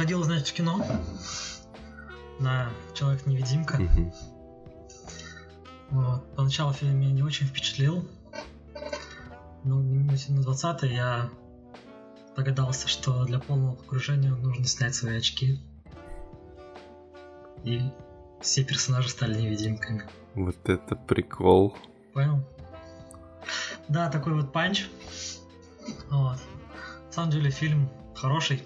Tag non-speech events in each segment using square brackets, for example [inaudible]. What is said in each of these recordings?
сходил, значит, в кино на Человек-невидимка. Вот. Поначалу фильм меня не очень впечатлил. Ну, минуте на 20 я догадался, что для полного погружения нужно снять свои очки. И все персонажи стали невидимками. Вот это прикол. Понял? Да, такой вот панч. Вот. На самом деле фильм хороший.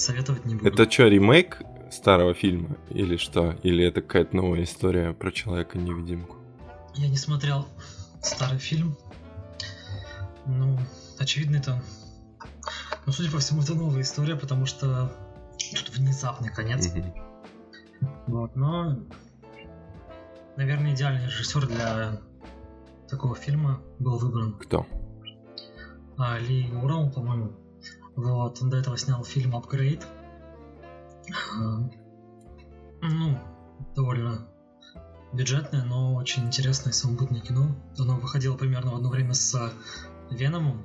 Советовать не буду. Это что, ремейк старого фильма? Или что? Или это какая-то новая история про Человека-невидимку? Я не смотрел старый фильм. Ну, очевидно, это... Ну, судя по всему, это новая история, потому что тут внезапный конец. Вот, но... Наверное, идеальный режиссер для такого фильма был выбран Кто? а, Ли Урал, по-моему. Вот, он до этого снял фильм «Апгрейд». А, Ну, довольно бюджетное, но очень интересное самобытное кино. Оно выходило примерно в одно время с Веномом.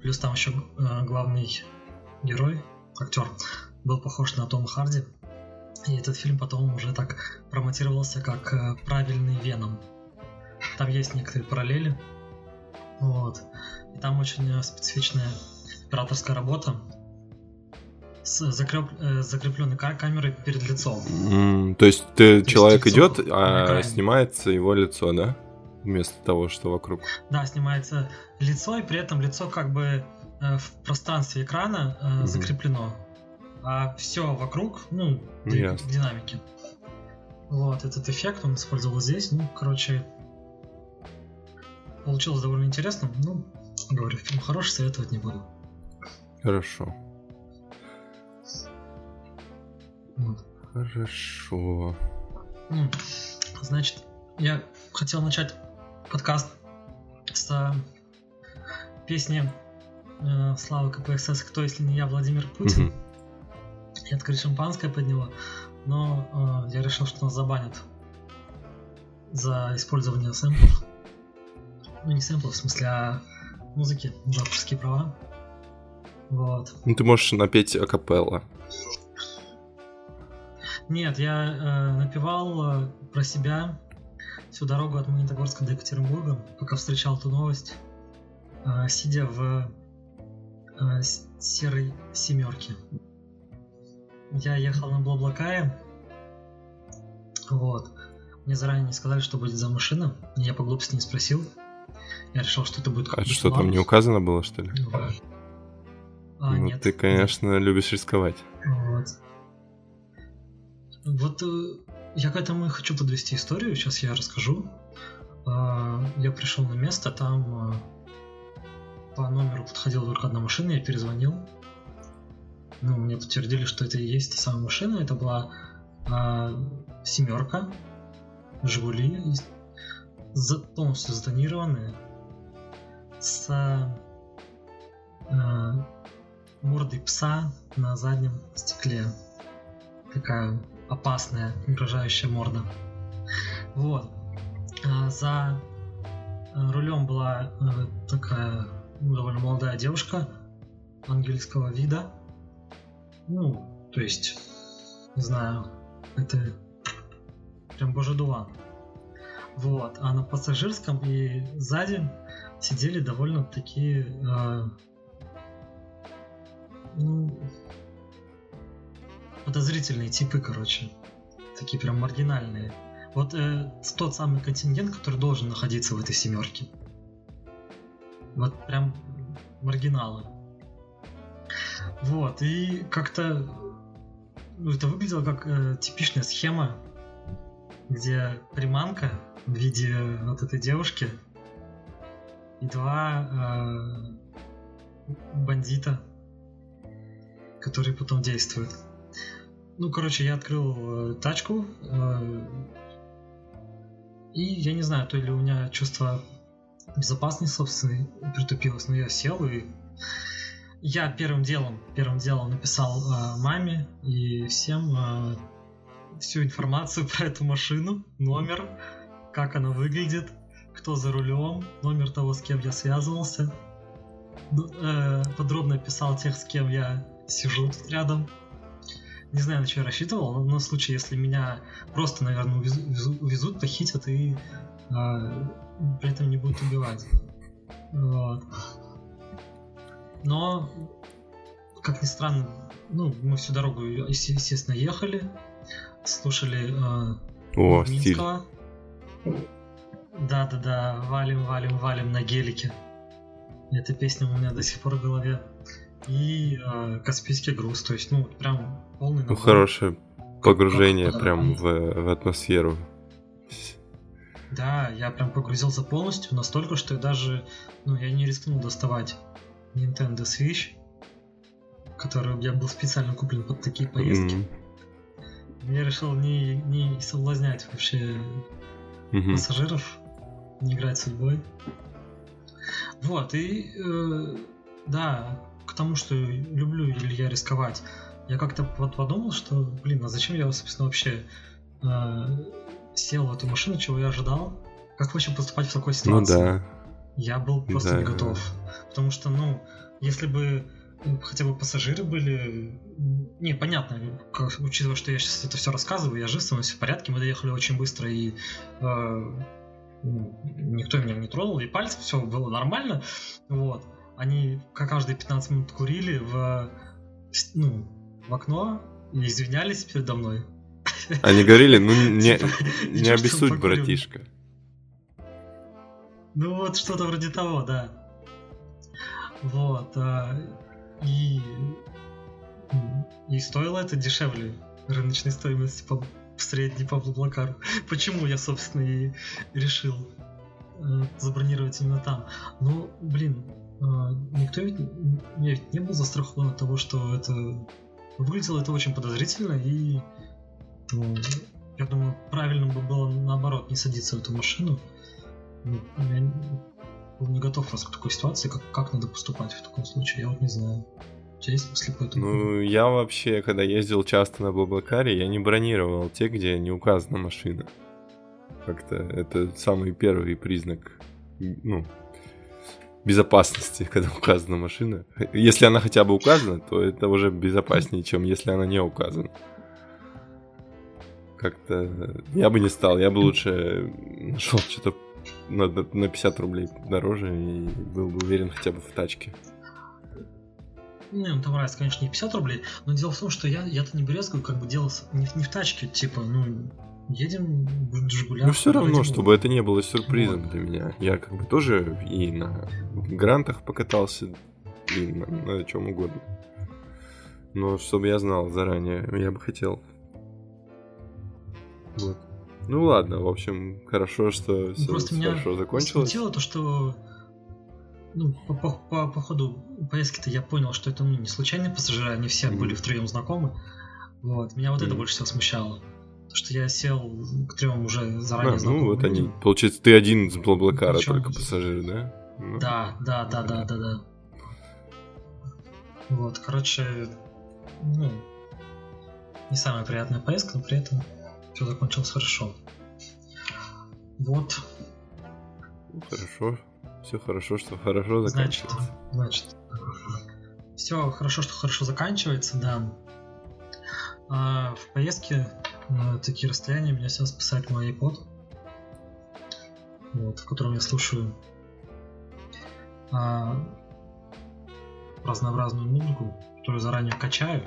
Плюс там еще э, главный герой, актер, был похож на Тома Харди. И этот фильм потом уже так промотировался как э, правильный Веном. Там есть некоторые параллели. Вот. И там очень э, специфичная операторская работа с закреп, э, закрепленной ка- камерой перед лицом. М, То есть ты, есть человек лицо идет, а снимается его лицо, да? Вместо того, что вокруг. Да, снимается лицо, и при этом лицо как бы э, в пространстве экрана Мгм. закреплено. А все вокруг, ну, ясно. динамики. Вот, этот эффект он использовал здесь. Ну, короче, получилось довольно интересно. Ну, говорю, фильм хороший, советовать не буду. Хорошо. Вот. Хорошо. Значит, я хотел начать подкаст с э, песни э, Славы КПСС «Кто, если не я, Владимир Путин?» Мгм. и открыть шампанское под него, но э, я решил, что нас забанят за использование сэмплов. Ну, не сэмплов, в смысле, а музыки за авторские права. Вот. Ну, ты можешь напеть акапелла. Нет, я э, напевал э, про себя всю дорогу от Магнитогорска до Екатеринбурга, пока встречал эту новость, э, сидя в э, серой семерке. Я ехал на Блаблакае, вот. Мне заранее не сказали, что будет за машина, я по глупости не спросил. Я решил, что это будет А что там не указано было, что ли? Вот. А, ну, нет. ты, конечно, любишь рисковать. Вот. Вот э, я к этому и хочу подвести историю. Сейчас я расскажу. А, Я пришел на место, там э, по номеру подходила только одна машина, я перезвонил. Ну, мне подтвердили, что это и есть та самая машина. Это была а, семерка, Жигули, полностью затонированная, с э, мордой пса на заднем стекле. Такая опасная, угрожающая морда. Вот. А за э, рулем была э, такая довольно молодая девушка английского вида. Ну, то есть, не знаю, это прям божий дуван. Вот. А на пассажирском и сзади сидели довольно такие э, ну, подозрительные типы, короче. Такие прям маргинальные. Вот э, тот самый контингент, который должен находиться в этой семерке. Вот прям маргиналы. Вот, и как-то ну, это выглядело как э, типичная схема, где приманка в виде вот этой девушки и два э, бандита, которые потом действуют. Ну, короче, я открыл э, тачку, э, и я не знаю, то ли у меня чувство безопасности, собственно, притупилось, но я сел и я первым делом, первым делом написал э, маме и всем э, всю информацию [laughs] про эту машину, номер, как она выглядит, кто за рулем, номер того, с кем я связывался. Ну, э, подробно описал тех, с кем я сижу тут рядом. не знаю, на что я рассчитывал, но в случае, если меня просто, наверное, увезут, увезут похитят и э, при этом не будут убивать. Вот. Но, как ни странно, ну, мы всю дорогу, естественно, ехали, слушали э, О, Минского. Да-да-да, валим, валим, валим на гелике. Эта песня у меня до сих пор в голове. И э, Каспийский груз, то есть, ну, прям полный набор. Ну, хорошее погружение как, прям в, в атмосферу. Да, я прям погрузился полностью, настолько, что я даже, ну, я не рискнул доставать Nintendo Switch, который я был специально куплен под такие поездки. Mm-hmm. Я решил не, не соблазнять вообще mm-hmm. пассажиров, не играть судьбой. Вот, и э, да, к тому, что люблю или я рисковать, я как-то вот подумал, что, блин, а зачем я, собственно, вообще э, сел в эту машину, чего я ожидал? Как вообще поступать в такой ну ситуации? Ну да. Я был просто да. не готов. Потому что, ну, если бы хотя бы пассажиры были... Не, понятно, как, учитывая, что я сейчас это все рассказываю, я жив, со мной все в порядке, мы доехали очень быстро, и э, никто меня не тронул, и пальцем все было нормально, вот. Они каждые 15 минут курили в, ну, в окно и извинялись передо мной. Они говорили, ну [laughs] не, типа, не обессудь, братишка. Ну вот что-то вроде того, да. Вот. А, и, и стоило это дешевле рыночной стоимости по в средней по Блаблакару. [laughs] Почему я, собственно, и решил э, забронировать именно там. Но, блин, э, никто ведь, я не был застрахован от того, что это выглядело это очень подозрительно и ну, я думаю, правильно бы было наоборот не садиться в эту машину. Ну, я был не готов раз к такой ситуации, как, как надо поступать в таком случае, я вот не знаю. У тебя есть? Ну, я вообще, когда ездил часто на Блаблакаре, я не бронировал те, где не указана машина. Как-то это самый первый признак, ну, безопасности, [laughs] когда указана машина. Если она хотя бы указана, то это уже безопаснее, чем если она не указана. Как-то я бы не стал, я бы лучше нашел что-то на, на 50 рублей дороже и был бы уверен хотя бы в тачке. Не, ну там разница, конечно, не 50 рублей, но дело в том, что я, я-то не брезгую, как бы делал не, не в тачке, типа, ну, едем в Жигулях. Ну все равно, чтобы это не было сюрпризом вот. для меня. Я как бы тоже и на грантах покатался, и на, на чем угодно. Но чтобы я знал заранее, я бы хотел вот. Ну ладно, в общем, хорошо, что все Просто хорошо закончилось. Смутило то, что ну, по, по, по, по ходу поездки-то я понял, что это ну, не случайные пассажиры, они все mm-hmm. были втроем знакомы. Вот. Меня вот mm-hmm. это больше всего смущало. Что я сел к трем уже заранее а, Ну, вот они. Получается, ты один из Блаблакара, только пассажир, да? Ну, да, да, да, да, да, да. Вот, короче, ну, не самая приятная поездка, но при этом все закончилось хорошо. Вот. Хорошо. Все хорошо, что хорошо заканчивается. Значит, значит. Все хорошо, что хорошо заканчивается, да. А в поездке на такие расстояния меня всегда спасает мой iPod, вот, в котором я слушаю а, разнообразную музыку, которую заранее качаю.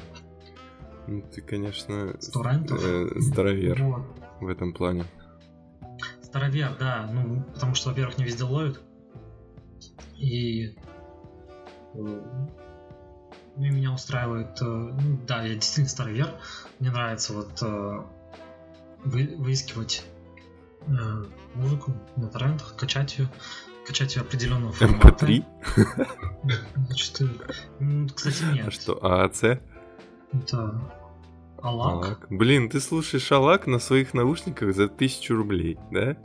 Ну, ты, конечно, э, здоровер вот. в этом плане. Старовер, да. Ну, потому что, во-первых, не везде ловит. И э, ну, меня устраивает, э, ну, да, я действительно старовер. Мне нравится вот э, вы, выискивать музыку на торрентах, качать ее, качать ее определенного [laughs] формата. MP3? [laughs] Значит, кстати, нет. А что, ААЦ? Это Алак. Алак. Блин, ты слушаешь Алак на своих наушниках за тысячу рублей, да?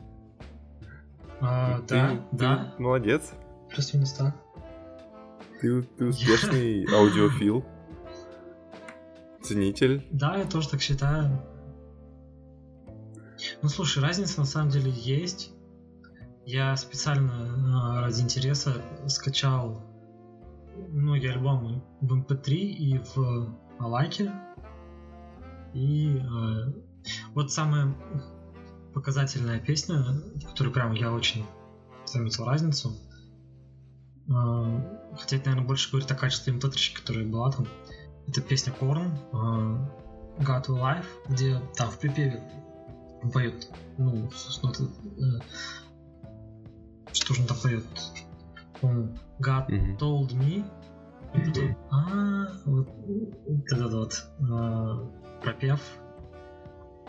А, ты, да, ты да. Молодец. Плюс-минус так. Ты, ты [laughs] успешный аудиофил. Ценитель. Да, я тоже так считаю. Ну слушай, разница на самом деле есть. Я специально а, ради интереса скачал многие альбомы в MP3 и в Алаке. И э, вот самая показательная песня, в которой прям я очень заметил разницу. Э, хотя это, наверное, больше говорит о качестве mp которая была там. Это песня Korn, э, God Life, где там в припеве поет, ну, это, э, что же он там поет? Он God mm-hmm. told me, потом, а, вот, этот вот э, пропев.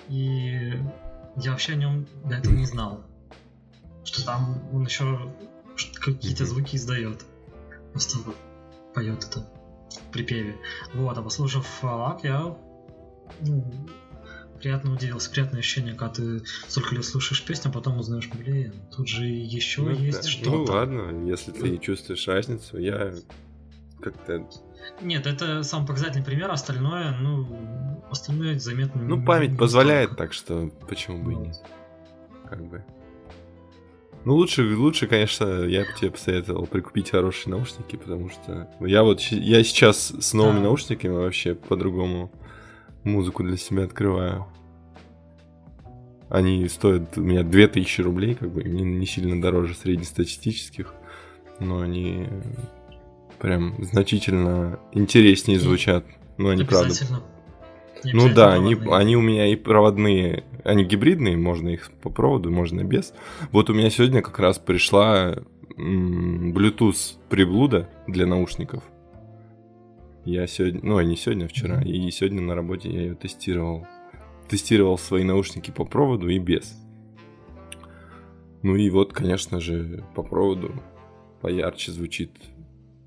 И я вообще о нем до этого не знал. Что там он еще какие-то звуки издает. Просто поет это в припеве. Вот, а послушав Лак, я ну, приятно удивился, приятное ощущение, когда ты столько лет слушаешь песню, а потом узнаешь, блин, тут же еще ну, есть да. что-то. Ну ладно, если ты не чувствуешь разницу, я как-то... Нет, это самый показательный пример, остальное, ну, остальное заметно... Ну, память позволяет, так что почему бы и нет. Как бы. Ну, лучше, лучше, конечно, я бы тебе посоветовал прикупить хорошие наушники, потому что я вот я сейчас с новыми да. наушниками вообще по-другому музыку для себя открываю. Они стоят у меня 2000 рублей, как бы не, не сильно дороже среднестатистических, но они прям значительно интереснее звучат. Ну, они правда. Ну да, они, они у меня и проводные, они гибридные, можно их по проводу, можно без. Вот у меня сегодня как раз пришла Bluetooth приблуда для наушников. Я сегодня, ну, не сегодня, а вчера, и сегодня на работе я ее тестировал. Тестировал свои наушники по проводу и без. Ну и вот, конечно же, по проводу поярче звучит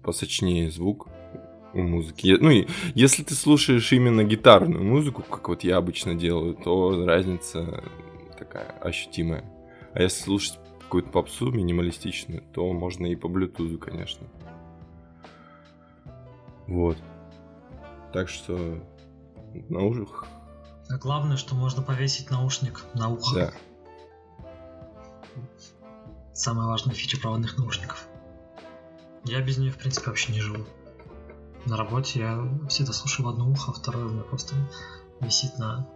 посочнее звук у музыки. Ну и если ты слушаешь именно гитарную музыку, как вот я обычно делаю, то разница такая ощутимая. А если слушать какую-то попсу минималистичную, то можно и по блютузу, конечно. Вот. Так что наушник. А главное, что можно повесить наушник на ухо. Да. Самая важная фича проводных наушников. Я без нее, в принципе, вообще не живу. На работе я всегда слушаю в одно ухо, а второе у меня просто висит на...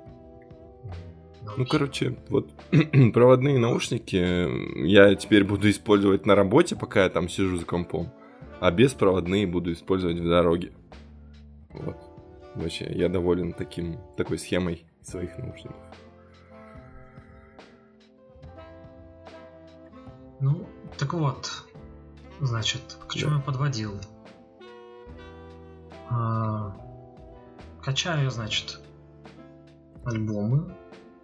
на ну, короче, вот [clears throat] проводные наушники я теперь буду использовать на работе, пока я там сижу за компом, а беспроводные буду использовать в дороге. Вот. Вообще, я доволен таким, такой схемой своих наушников. Ну, так вот, Значит, к чему да. я подводил? А, качаю, значит, альбомы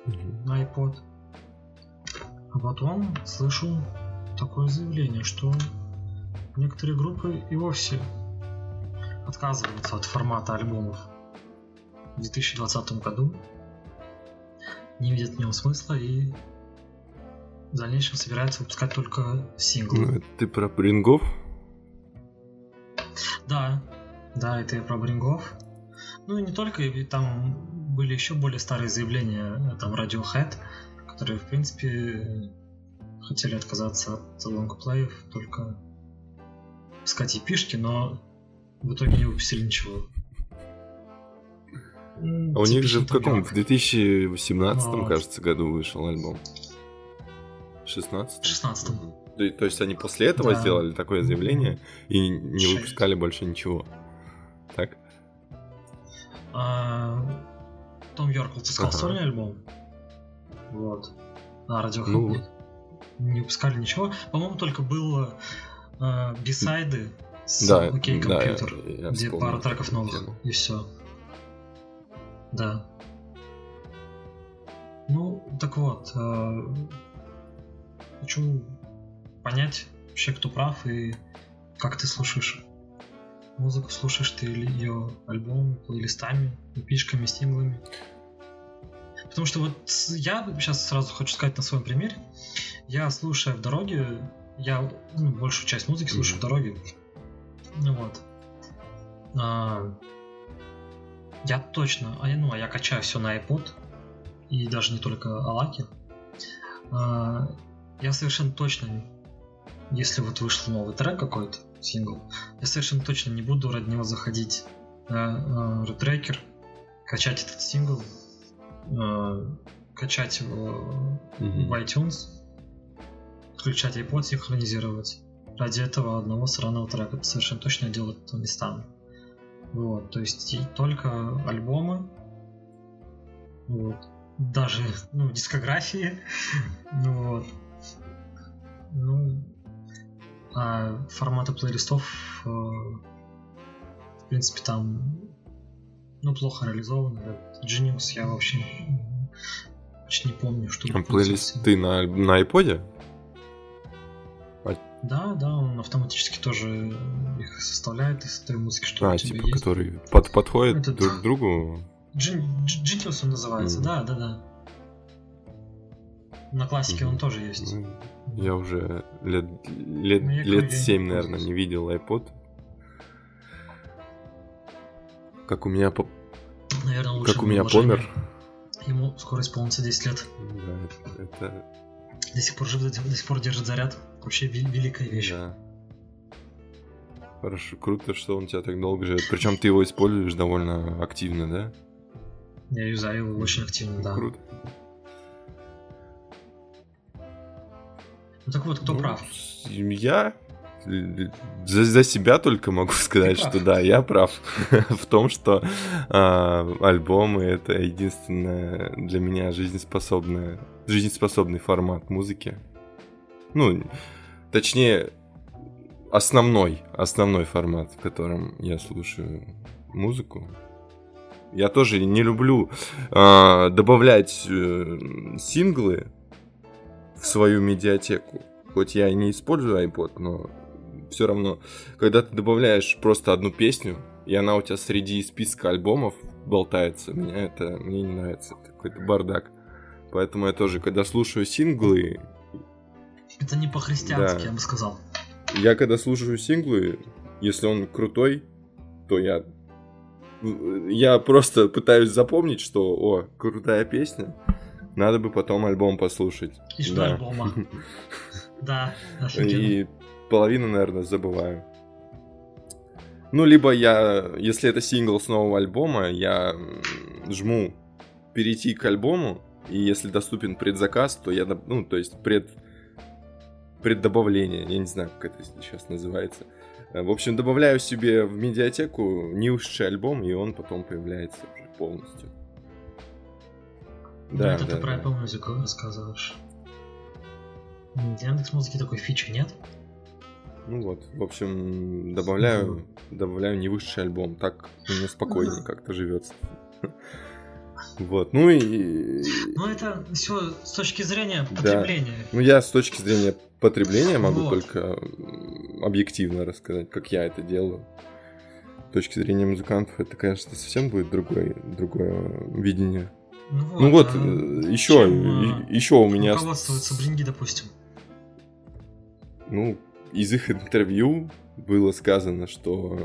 угу. на iPod. А потом слышу такое заявление, что некоторые группы и вовсе отказываются от формата альбомов в 2020 году, не видят в нем смысла и в дальнейшем собирается выпускать только синглы. Ну, ты про Брингов? Да, да, это я про Брингов. Ну и не только, там были еще более старые заявления, там Radiohead, которые, в принципе, хотели отказаться от лонгплеев, только искать епишки, но в итоге не выпустили ничего. А у них же в каком? В 2018, а, кажется, году вышел альбом. 16 16 то, то есть они после этого да. сделали такое заявление и не 6. выпускали больше ничего. Так? А, Том Йорк выпускал ага. сольный альбом. Вот. А Radiohead ну... Не выпускали ничего. По-моему, только было э, бисайды с да, OK Computer, да, я, я где пару треков новых, тему. и все. Да. Ну, так вот, э, хочу понять вообще, кто прав и как ты слушаешь музыку, слушаешь ты ее альбом, плейлистами, эпишками, синглами. Потому что вот я сейчас сразу хочу сказать на своем примере. Я слушаю в дороге, я ну, большую часть музыки слушаю mm-hmm. в дороге. Ну вот. А, я точно, а, ну, а я качаю все на iPod, и даже не только Алаки. А, я совершенно точно, если вот вышел новый трек какой-то, сингл, я совершенно точно не буду ради него заходить на э, ретрекер, качать этот сингл качать его mm-hmm. в iTunes, включать iPod, синхронизировать. Ради этого одного сраного трека совершенно точно делать этого не стану. Вот, то есть только альбомы, вот, даже, ну, дискографии, [laughs] вот, ну, а форматы плейлистов, э, в принципе, там, ну, плохо реализованы. Genius я вообще почти не помню, что... А плейлисты на, на iPod? Да, да, он автоматически тоже их составляет из той музыки, что а, у тебя типа, есть. который под, подходит Этот... друг к другу? Genius он называется, mm. да, да, да. На классике mm. он тоже есть. Ну, я уже лет, лет, ну, лет 7, наверное, не видел iPod. Как у меня по... Наверное, Как у меня помер. Ему скоро исполнится 10 лет. Да, это... До сих пор жив, до сих пор держит заряд. Вообще великая вещь. Да. Хорошо, круто, что он тебя так долго живет. Причем ты его используешь довольно активно, да? Я юзаю его очень активно, да. Круто. Ну так вот, кто ну, прав? Я за, за себя только могу сказать, что да, я прав [laughs] в том, что э, альбомы это единственное для меня жизнеспособное, жизнеспособный формат музыки. Ну, точнее, основной, основной формат, в котором я слушаю музыку. Я тоже не люблю э, добавлять э, синглы в свою медиатеку. Хоть я и не использую iPod, но все равно, когда ты добавляешь просто одну песню, и она у тебя среди списка альбомов болтается, меня это мне не нравится. Какой-то бардак. Поэтому я тоже, когда слушаю синглы... Это не по-христиански, да. я бы сказал. Я когда слушаю синглы, если он крутой, то я я просто пытаюсь запомнить, что, о, крутая песня, надо бы потом альбом послушать. И что да. альбома? [laughs] Да, И половину, наверное, забываю. Ну, либо я, если это сингл с нового альбома, я жму перейти к альбому, и если доступен предзаказ, то я, ну, то есть пред, преддобавление, я не знаю, как это сейчас называется. В общем, добавляю себе в медиатеку не ушедший альбом, и он потом появляется уже полностью. Да, это да, ты про Apple Music рассказываешь. Яндекс музыки такой фичи нет? Ну вот, в общем, добавляю, добавляю не высший альбом, так мне спокойнее как-то живется. [laughs] Вот, ну и... Ну это все с точки зрения потребления. Да. Ну я с точки зрения потребления могу вот. только объективно рассказать, как я это делаю. С точки зрения музыкантов это, конечно, совсем будет другое, другое видение. Ну вот, ну вот а еще, чем, еще у меня... Руководствуются бринги, допустим. Ну, из их интервью было сказано, что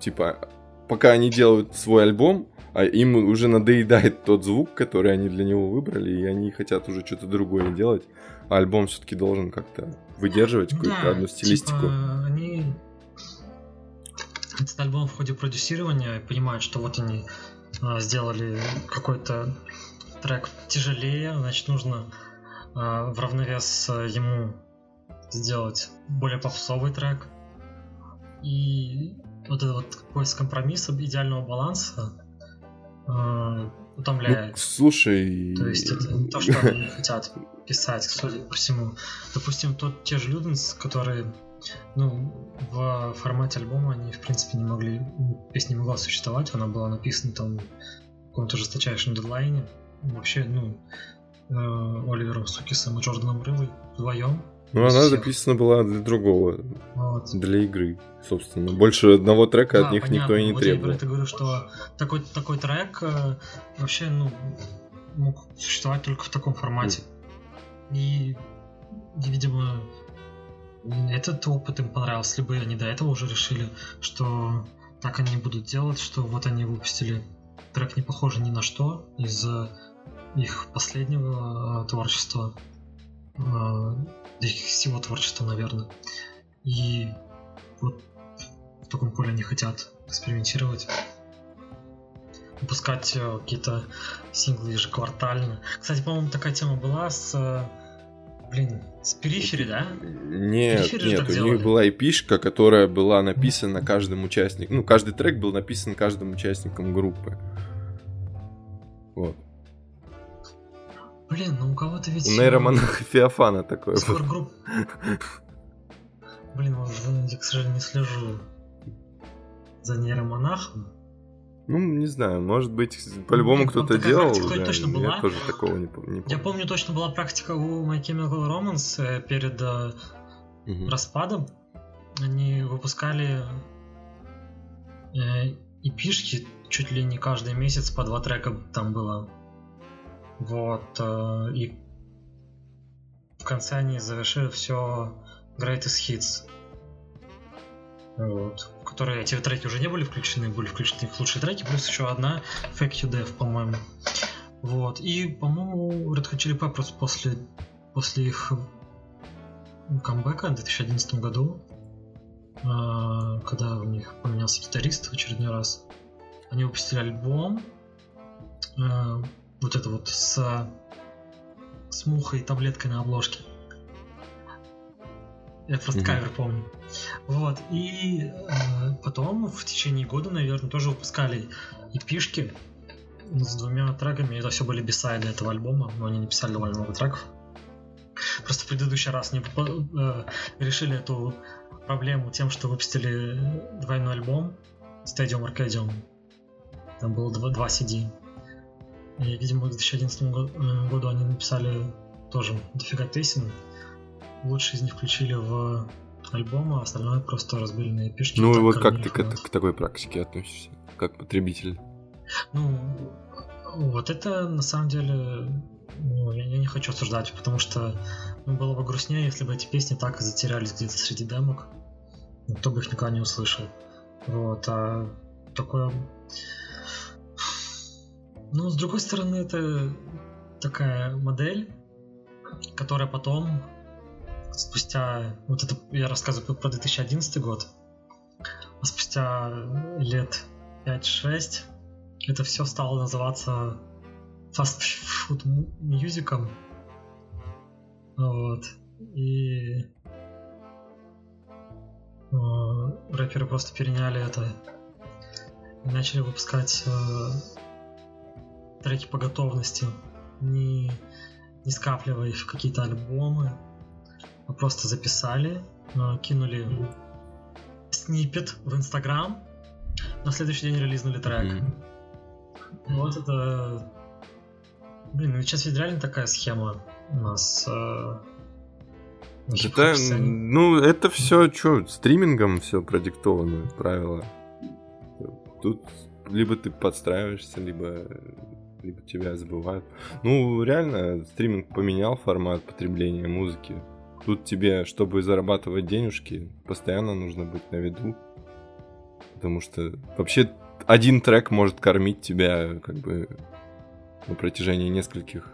типа пока они делают свой альбом, а им уже надоедает тот звук, который они для него выбрали, и они хотят уже что-то другое делать. А альбом все-таки должен как-то выдерживать какую-то да, одну стилистику. Типа, они этот альбом в ходе продюсирования понимают, что вот они а, сделали какой-то трек тяжелее, значит нужно а, в равновес ему сделать более попсовый трек. И вот этот вот поиск компромисса, идеального баланса э, утомляет. Ну, слушай... То есть это то, что они хотят писать, судя по всему. Допустим, тот, те же Люденс, которые ну, в формате альбома они, в принципе, не могли... Песня не могла существовать, она была написана там в каком-то жесточайшем дедлайне. Вообще, ну, э, Оливером Сукисом и Джорданом Рылой вдвоем ну, она записана была для другого, вот. для игры, собственно. Больше одного трека да, от них понятно. никто и не вот требовал. Я про говорю, что такой, такой трек э, вообще, ну, мог существовать только в таком формате. Mm. И, видимо, этот опыт им понравился, либо они до этого уже решили, что так они будут делать, что вот они выпустили трек не похожий ни на что из их последнего э, творчества э, всего творчества, наверное. И вот в таком поле они хотят экспериментировать. выпускать э, какие-то синглы ежеквартально. Кстати, по-моему, такая тема была с... э, Блин, с перифери, да? Нет, Перифери нет, у делали. них была эпишка, которая была написана каждым участником. Ну, каждый трек был написан каждым участником группы. Вот. Блин, ну у кого-то ведь... У нейромонаха Феофана такое было. Скоро групп... Блин, вот, я, к сожалению, не слежу за нейромонахом. Ну, не знаю, может быть, по-любому кто-то делал уже. точно Я была. тоже такого не не Я помню. помню, точно была практика у My Chemical Romance э, перед э, Мгм. распадом. Они выпускали э, эпишки чуть ли не каждый месяц по два трека там было. Вот. э, и в конце они завершили все Greatest Hits. Вот. В которые эти треки уже не были включены, были включены их лучшие треки, плюс еще одна Fake You Death, по-моему. Вот. И, по-моему, Red Hot Chili Peppers после, после их камбэка в 2011 году, а, когда у них поменялся гитарист в очередной раз, они выпустили альбом, а, вот это вот с, с мухой и таблеткой на обложке. Я просто кавер помню. Вот, и э, потом в течение года, наверное, тоже выпускали эпишки с двумя треками. Это все были бисайды этого альбома, но они написали довольно много треков. Просто в предыдущий раз не э, решили эту проблему тем, что выпустили двойной альбом Stadium Arcadium. Там было два, два CD. И, видимо, к 2011 го- э, году они написали тоже дофига песен. Лучшие из них включили в альбом, а остальное просто разбили на эпишки. Ну и вот как ты к, к такой практике относишься? Как потребитель? Ну, вот это на самом деле ну, я, не хочу осуждать, потому что ну, было бы грустнее, если бы эти песни так и затерялись где-то среди демок. Никто бы их никогда не услышал. Вот, а такое... Ну, с другой стороны, это такая модель, которая потом, спустя... Вот это я рассказываю про 2011 год, а спустя лет 5-6 это все стало называться фастфуд мюзиком. Вот. И э, рэперы просто переняли это и начали выпускать э, треки по готовности, не, не скапливая их в какие-то альбомы, а просто записали, э, кинули снипет в Инстаграм, на следующий день релизнули трек. Мгм. Вот это... Блин, ну сейчас ведь реально такая схема у нас. э, на Это, ну, это все, что, стримингом все продиктовано, правила. Тут либо ты подстраиваешься, либо, либо тебя забывают. Ну, реально, стриминг поменял формат потребления музыки. Тут тебе, чтобы зарабатывать денежки, постоянно нужно быть на виду. Потому что вообще один трек может кормить тебя как бы на протяжении нескольких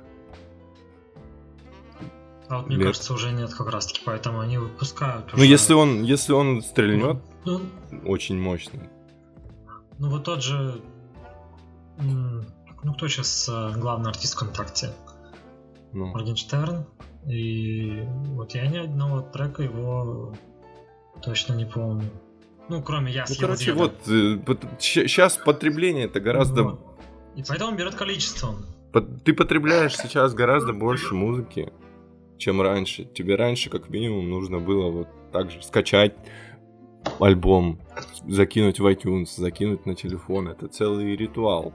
А вот мне лет. кажется, уже нет как раз таки, поэтому они выпускают. Ну, уже- если он, если он стрельнет Ну, очень мощно, ну вот тот же... Ну, кто сейчас главный артист ВКонтакте? ну, Моргенштерн. И вот я ни одного трека его точно не помню. Ну, кроме «Я Ну, короче, деда». вот, сейчас потребление это гораздо... Вот. И поэтому берет количеством. по- Ты потребляешь сейчас гораздо больше музыки, чем раньше. Тебе раньше, как минимум, нужно было вот так же скачать альбом, закинуть в iTunes, закинуть на телефон. Это целый ритуал.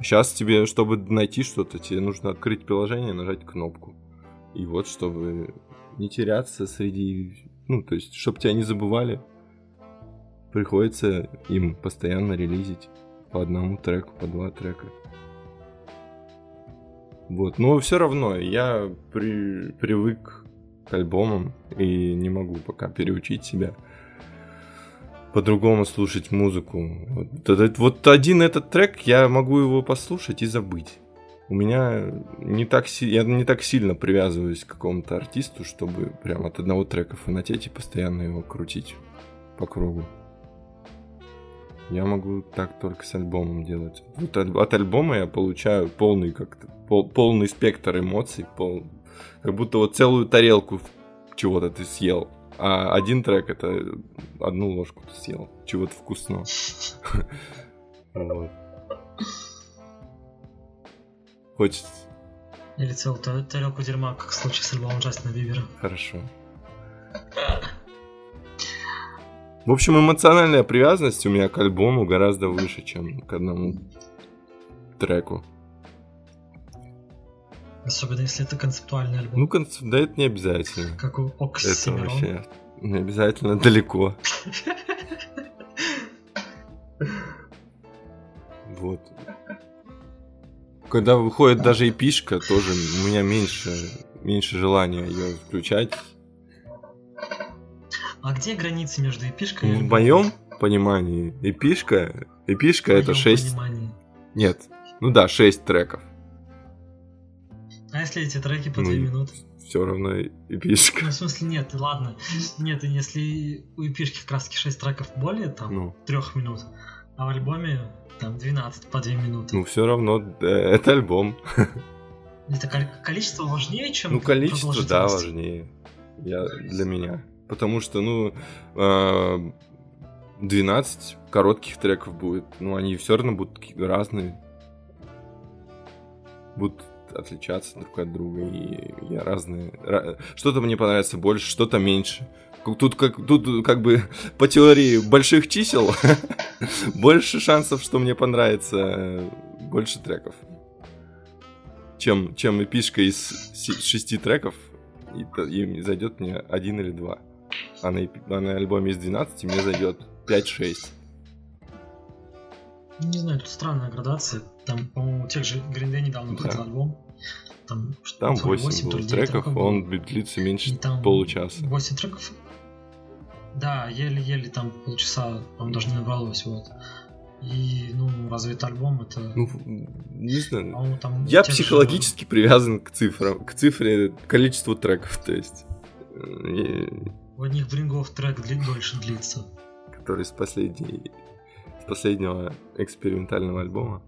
Сейчас тебе, чтобы найти что-то, тебе нужно открыть приложение, нажать кнопку. И вот, чтобы не теряться среди... Ну, то есть, чтобы тебя не забывали, приходится им постоянно релизить по одному треку, по два трека. Вот, но все равно я при- привык к альбомам и не могу пока переучить себя по-другому слушать музыку. Вот, этот- вот один этот трек я могу его послушать и забыть. У меня не так, я не так сильно привязываюсь к какому-то артисту, чтобы прям от одного трека фанатеть и постоянно его крутить по кругу. Я могу так только с альбомом делать. Вот от альбома я получаю полный как-то пол, полный спектр эмоций, пол, как будто вот целую тарелку чего-то ты съел, а один трек это одну ложку ты съел чего-то вкусного. Хочется. Или целую тарелку дерьма, как в случае с альбомом Джастина Бибера. Хорошо. В общем, эмоциональная привязанность у меня к альбому гораздо выше, чем к одному треку. Особенно если это концептуальный альбом. Ну, концеп... да это не обязательно. Как у Оксимирон. Это вообще не обязательно далеко. Вот. Когда выходит даже эпишка, тоже у меня меньше, меньше желания ее включать. А где границы между эпишкой и В моем понимании эпишка, эпишка это 6... Понимании. Нет, ну да, 6 треков. А если эти треки по Ну, 2 и- минуты? Все равно эпишка. Ну, в смысле, нет, ладно. Нет, если у эпишки как раз таки 6 треков более там Ну, 3 минут, а в альбоме там 12 по 2 минуты. ну все равно э, это альбом. Это кол- количество важнее, чем Ну, количество, да, важнее. Я, для меня. Потому что, ну, э, 12 коротких треков будет. Ну, они все равно будут разные. Будут отличаться друг от друга. И я разные. ра- Что-то мне понравится больше, что-то меньше. Тут как, тут как бы по теории больших чисел [laughs] больше шансов, что мне понравится больше треков. Чем, чем эпишка из шести треков, и, и зайдет мне один или два. А на, а на альбоме из 12 мне зайдет 5-6. Ну, Не знаю, тут странная градация. Там, по-моему, тех же Green Day недавно Да. выходил альбом. Там, Там то ли 8 то было ли 9 треков, он длится меньше там получаса. 8 треков. Да, еле-еле там полчаса, по-моему, даже не набралось, вот. И, ну, разве это альбом? Это, Ну, не знаю. там... Я тех же- психологически привязан к цифрам, к цифре количеству треков, то есть, э, и- У одних брингов трек дли- дольше длится. который с последней, последнего экспериментального альбома.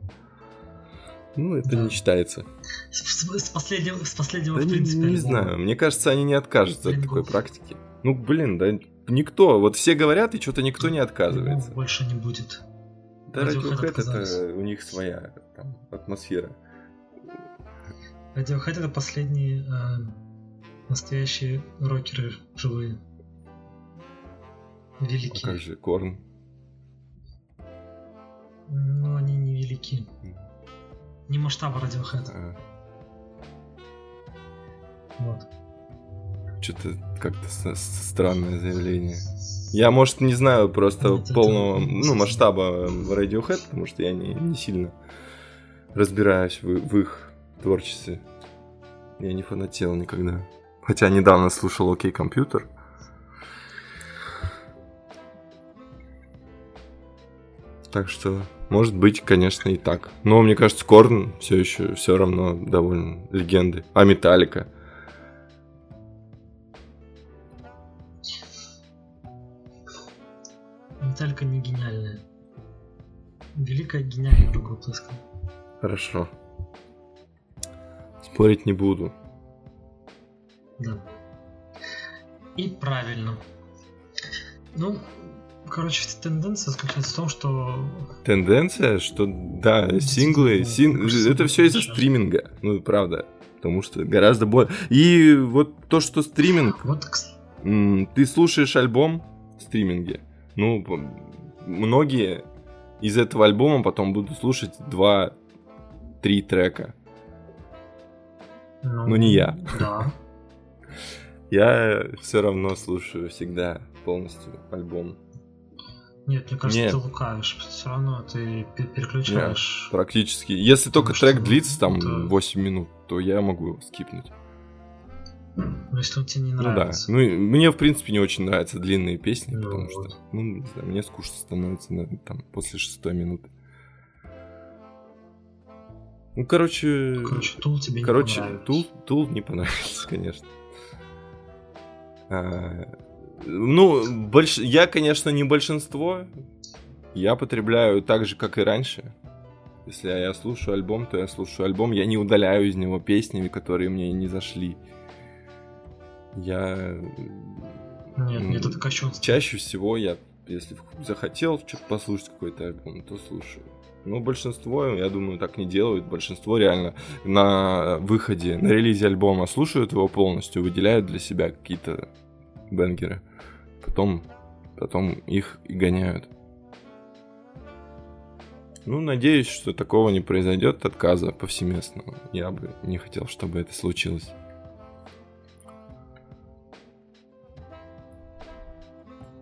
Ну, это Да. не считается. С, с- последнего, с последнего Да в не, принципе, не альбома. знаю, мне кажется, они не откажутся от Блин, такой год. практики. Ну, блин, да никто, вот все говорят, и что-то никто не отказывается. Больше не будет. Да, Radiohead это у них своя там, атмосфера. Radiohead это последние э, настоящие рокеры живые. А Великие. как же Корн? Но они не велики. Не масштаба Radiohead. А, Вот. Что-то как-то странное заявление. Я, может, не знаю просто Нет, это- полного ну, масштаба Radiohead, потому что я не, не сильно разбираюсь в, в их творчестве. Я не фанател никогда. Хотя недавно слушал Окей Компьютер. Так что, может быть, конечно, и так. Но мне кажется, Корн все еще все равно довольно легенды. А Металлика. Металлика не гениальная. Великая гениальная группа, сказал. Хорошо. Спорить не буду. Да. И правильно. Ну, короче, тенденция заключается в том, что Тенденция, что да, синглы, син- это все из-за стриминга. Ну, правда. Потому что гораздо больше. И вот то, что стриминг, вот ты слушаешь альбом в стриминге. Ну, многие из этого альбома потом будут слушать два-три трека. ну, Ну, не я. Да. [laughs] Я все равно слушаю всегда полностью альбом. Нет, мне кажется, Нет. ты лукавишь. Все равно ты пе- переключаешь. Практически. Если только что трек длится там это- 8 минут, то я могу скипнуть. Ну, если он тебе не Ну да. нравится. Ну, и мне, в принципе, не очень нравятся длинные песни, Ну потому вот. что, ну, не знаю, мне скучно становится наверное, там после шестой минуты. Ну, короче... Короче, Тул тебе Короче, не понравится. Тул, Тул не понравился, [laughs] конечно. А, ну, больш... я, конечно, не большинство Я потребляю так же, как и раньше. Если я слушаю альбом, то я слушаю альбом. Я не удаляю из него песни, которые мне не зашли. Я... Нет, нет, это кощунство. Чаще всего я, если захотел что-то послушать какой-то альбом, то слушаю. Ну, большинство, я думаю, так не делают. Большинство реально на выходе, на релизе альбома слушают его полностью, выделяют для себя какие-то бенгеры. Потом, потом их и гоняют. Ну, надеюсь, что такого не произойдет отказа повсеместного. Я бы не хотел, чтобы это случилось.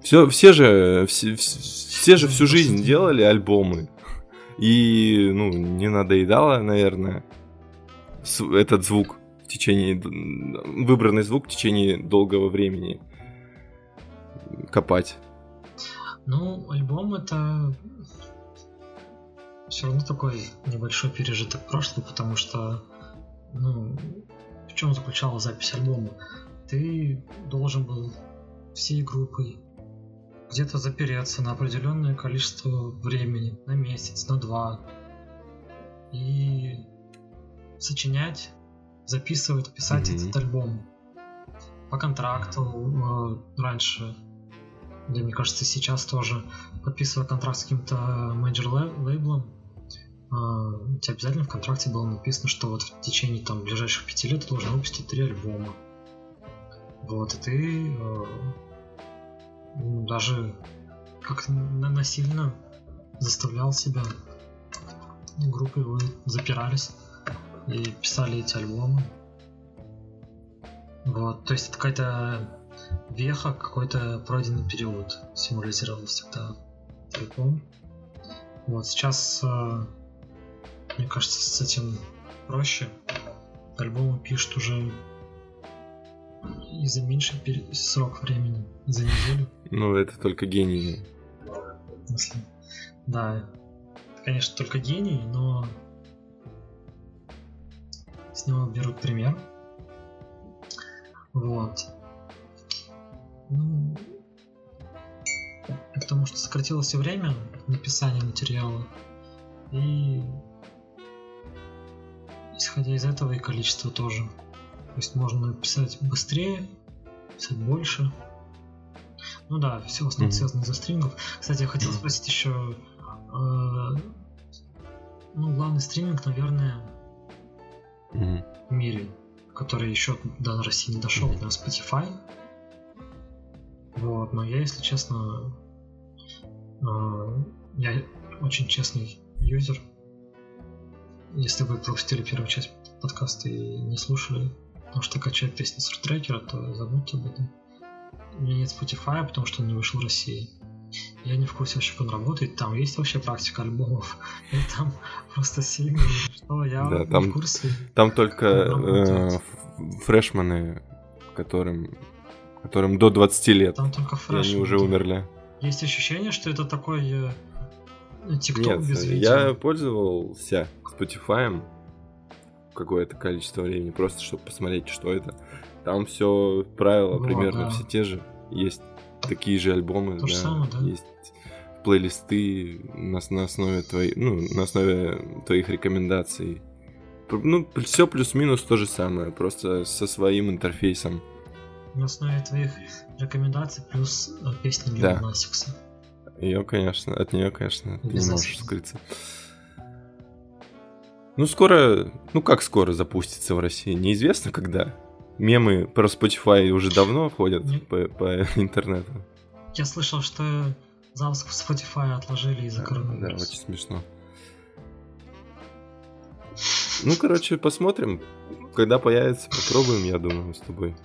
Все, все же, все, все же всю жизнь делали альбомы. И, ну, не надоедало, наверное, этот звук в течение... Выбранный звук в течение долгого времени копать. Ну, альбом это все равно такой небольшой пережиток прошлого, потому что, ну, в чем заключалась запись альбома? Ты должен был всей группой где-то запереться на определенное количество времени, на месяц, на два, и сочинять, записывать, писать mm-hmm. этот альбом. По контракту э, раньше, да мне кажется сейчас тоже, подписывая контракт с каким-то менеджер лейблом, э, у тебя обязательно в контракте было написано, что вот в течение там ближайших пяти лет ты должен выпустить три альбома. Вот, и ты э, ну, даже как-то насильно заставлял себя. Группы вы запирались и писали эти альбомы. Вот, то есть это какая-то веха, какой-то пройденный период символизировал всегда целиком. Вот, сейчас, э, мне кажется, с этим проще. Альбомы пишут уже и за меньший срок времени, за неделю. Ну, это только гений. Да, конечно, только гений, но с него берут пример. Вот. Потому что сократилось время написания материала. И исходя из этого и количество тоже. То есть можно писать быстрее, писать больше. Ну да, все в основном mm-hmm. связано из-за стрингов. Кстати, я хотел спросить еще. Э, ну, главный стриминг, наверное, mm-hmm. в мире, который еще до России не дошел, mm-hmm. на Spotify. Вот, но я, если честно, я очень честный юзер. Если вы пропустили первую часть подкаста и не слушали, потому что качать песни с рутрекера, то забудьте об этом. У меня нет Spotify, потому что он не вышел в России. Я не в курсе вообще, как он работает. Там есть вообще практика альбомов. [laughs] И там просто сильно, что я да, там, в курсе. Там только э, фрешманы, которым, которым до 20 лет. Там только фрешманы. И они уже умерли. Есть ощущение, что это такой э, TikTok без видео. я пользовался Spotify какое-то количество времени, просто чтобы посмотреть, что это. Там все правила вот, примерно да. все те же. Есть такие же альбомы, То да, самое, да. есть плейлисты на, на основе твоей, ну, на основе твоих рекомендаций. Ну, все плюс-минус то же самое, просто со своим интерфейсом. На основе твоих рекомендаций плюс э, песни Лил да. Насикса. Ее, конечно, от нее, конечно, ты не можешь скрыться. Ну, скоро, ну как скоро запустится в России, неизвестно когда. Мемы про Spotify уже давно ходят по, по интернету. Я слышал, что запуск Spotify отложили из-за да, коронавируса. Да, очень смешно. Ну, короче, посмотрим. Когда появится, попробуем, я думаю, с тобой.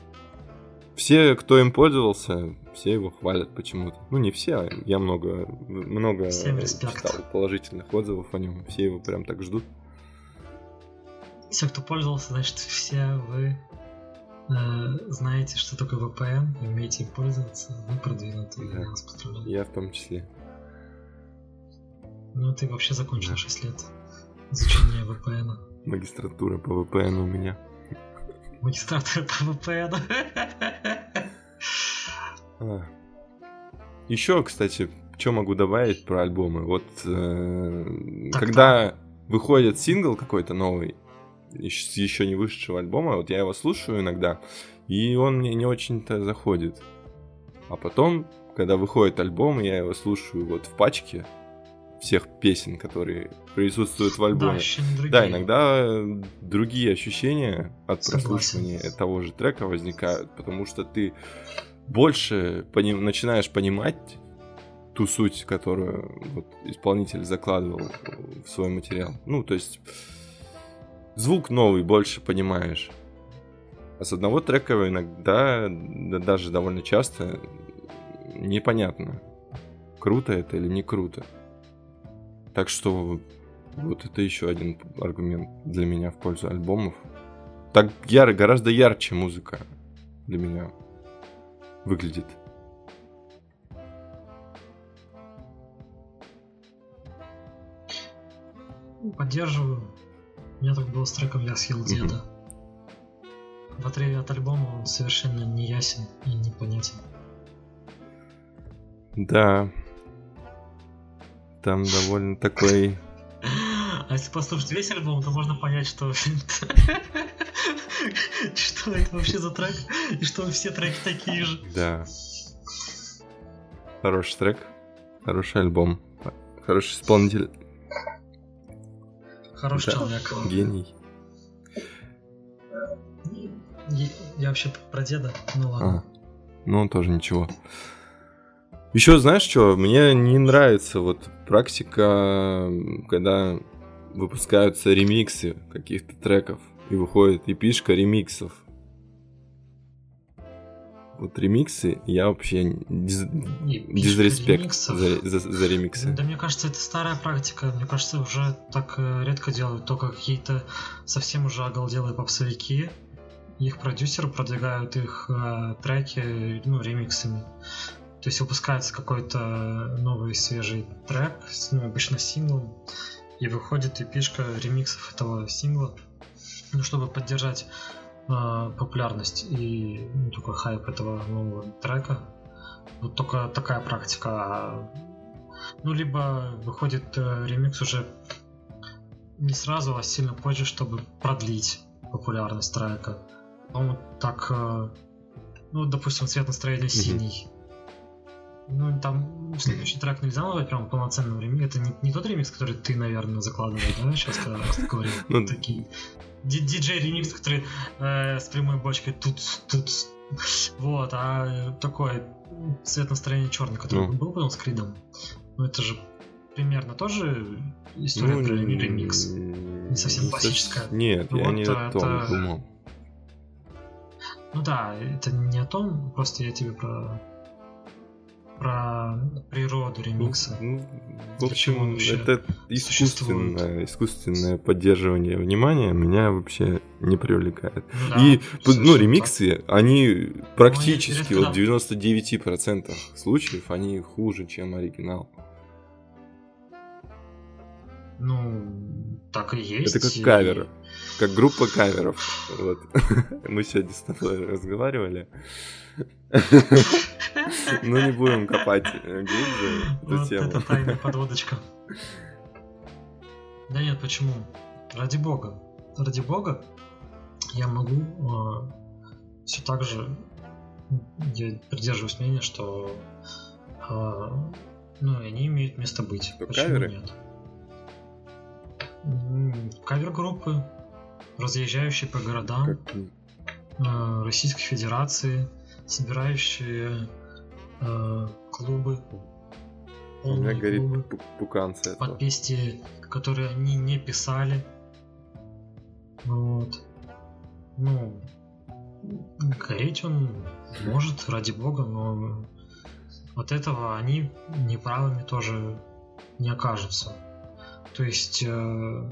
Все, кто им пользовался, все его хвалят почему-то. Ну, не все, а я много, много читал положительных отзывов о нем. Все его прям так ждут все, кто пользовался, значит, все вы э, знаете, что такое VPN, умеете им пользоваться, вы продвинутые, да. я вас поздравляю. Я в том числе. Ну, ты вообще закончил да. 6 лет изучения VPN. Магистратура по VPN у меня. Магистратура по VPN. [laughs] А. Еще, кстати, что могу добавить про альбомы? Вот э, Так, когда выходит сингл какой-то новый, еще не вышедшего альбома, вот я его слушаю иногда, и он мне не очень-то заходит. А потом, когда выходит альбом, я его слушаю вот в пачке всех песен, которые присутствуют в Да, альбоме. другие. Да, иногда э, другие ощущения от Согласен. прослушивания того же трека возникают, потому что ты больше пони- начинаешь понимать ту суть, которую вот исполнитель закладывал в свой материал. Ну, то есть звук новый больше понимаешь. А с одного трека иногда, да даже довольно часто, непонятно, круто это или не круто. Так что вот это еще один аргумент для меня в пользу альбомов. Так яро, гораздо ярче музыка для меня выглядит. Поддерживаю. У меня так было с треком «Я съел деда». В отрыве от альбома он совершенно не ясен и непонятен. Да. Там довольно такой... [laughs] А если послушать весь альбом, то можно понять, что... [laughs] [laughs] Что это вообще за трек? И что все треки такие же. Да. Хороший трек. Хороший альбом. Хороший исполнитель. Хороший Да. человек. Гений. Я я вообще про деда. Ну ладно. А, ну, он тоже ничего. Еще знаешь что? Мне не нравится вот практика, когда выпускаются ремиксы каких-то треков и выходит эпишка ремиксов. Вот ремиксы я вообще диз- дизреспект за, за- за ремиксы. Да мне кажется, это старая практика. Мне кажется, уже так э, редко делают. Только какие-то совсем уже оголделые попсовики. Их продюсеры продвигают их э, треки ну, ремиксами. То есть выпускается какой-то новый свежий трек, ну, обычно синглом, и выходит эпишка ремиксов этого сингла, ну, чтобы поддержать э, популярность и ну, такой хайп этого нового трека. Вот только такая практика. А, Ну, либо выходит э, ремикс уже не сразу, а сильно позже, чтобы продлить популярность трека. По-моему, так, э, ну, допустим, цвет настроения синий. Ну, там следующий трек нельзя назвать прям полноценным ремиксом. Это не, не тот ремикс, который ты, наверное, закладывал, да, сейчас, когда говорил? Ну, Такие ди- диджей-ремикс, который э, с прямой бочкой тут, тут. Вот, а такой цвет настроения черный, который Ну. был потом с Кридом. Ну, это же примерно тоже история Ну, про ремикс. не совсем классическая. Нет, я Вот не о том это- думал. Ну да, это не о том, просто я тебе про про природу ремикса. Ну, в чего он общем, вообще это искусственное, искусственное поддерживание внимания меня вообще не привлекает. Ну да, И, ну, так. ремиксы, они практически, вот в 99% случаев, они хуже, чем оригинал. Ну, так и есть. Это как кавер. Как группа каверов. Вот. [laughs] Мы сегодня с тобой разговаривали. [laughs] [laughs] Ну, не будем копать э, глубже эту Вот тему. это тайная [laughs] подводочка. Да нет, почему? Ради бога. Ради бога я могу все так же я придерживаюсь мнения, что а, ну, они имеют место быть. Что, Почему каверы? нет? Кавер-группы, разъезжающие по городам Как- э, Российской Федерации, собирающие э, клубы, У меня горит клубы, пу- пукан с этого. под песни, которые они не писали. Вот. Ну, гореть он может, ради бога, но от этого они неправыми тоже не окажутся. То есть, э,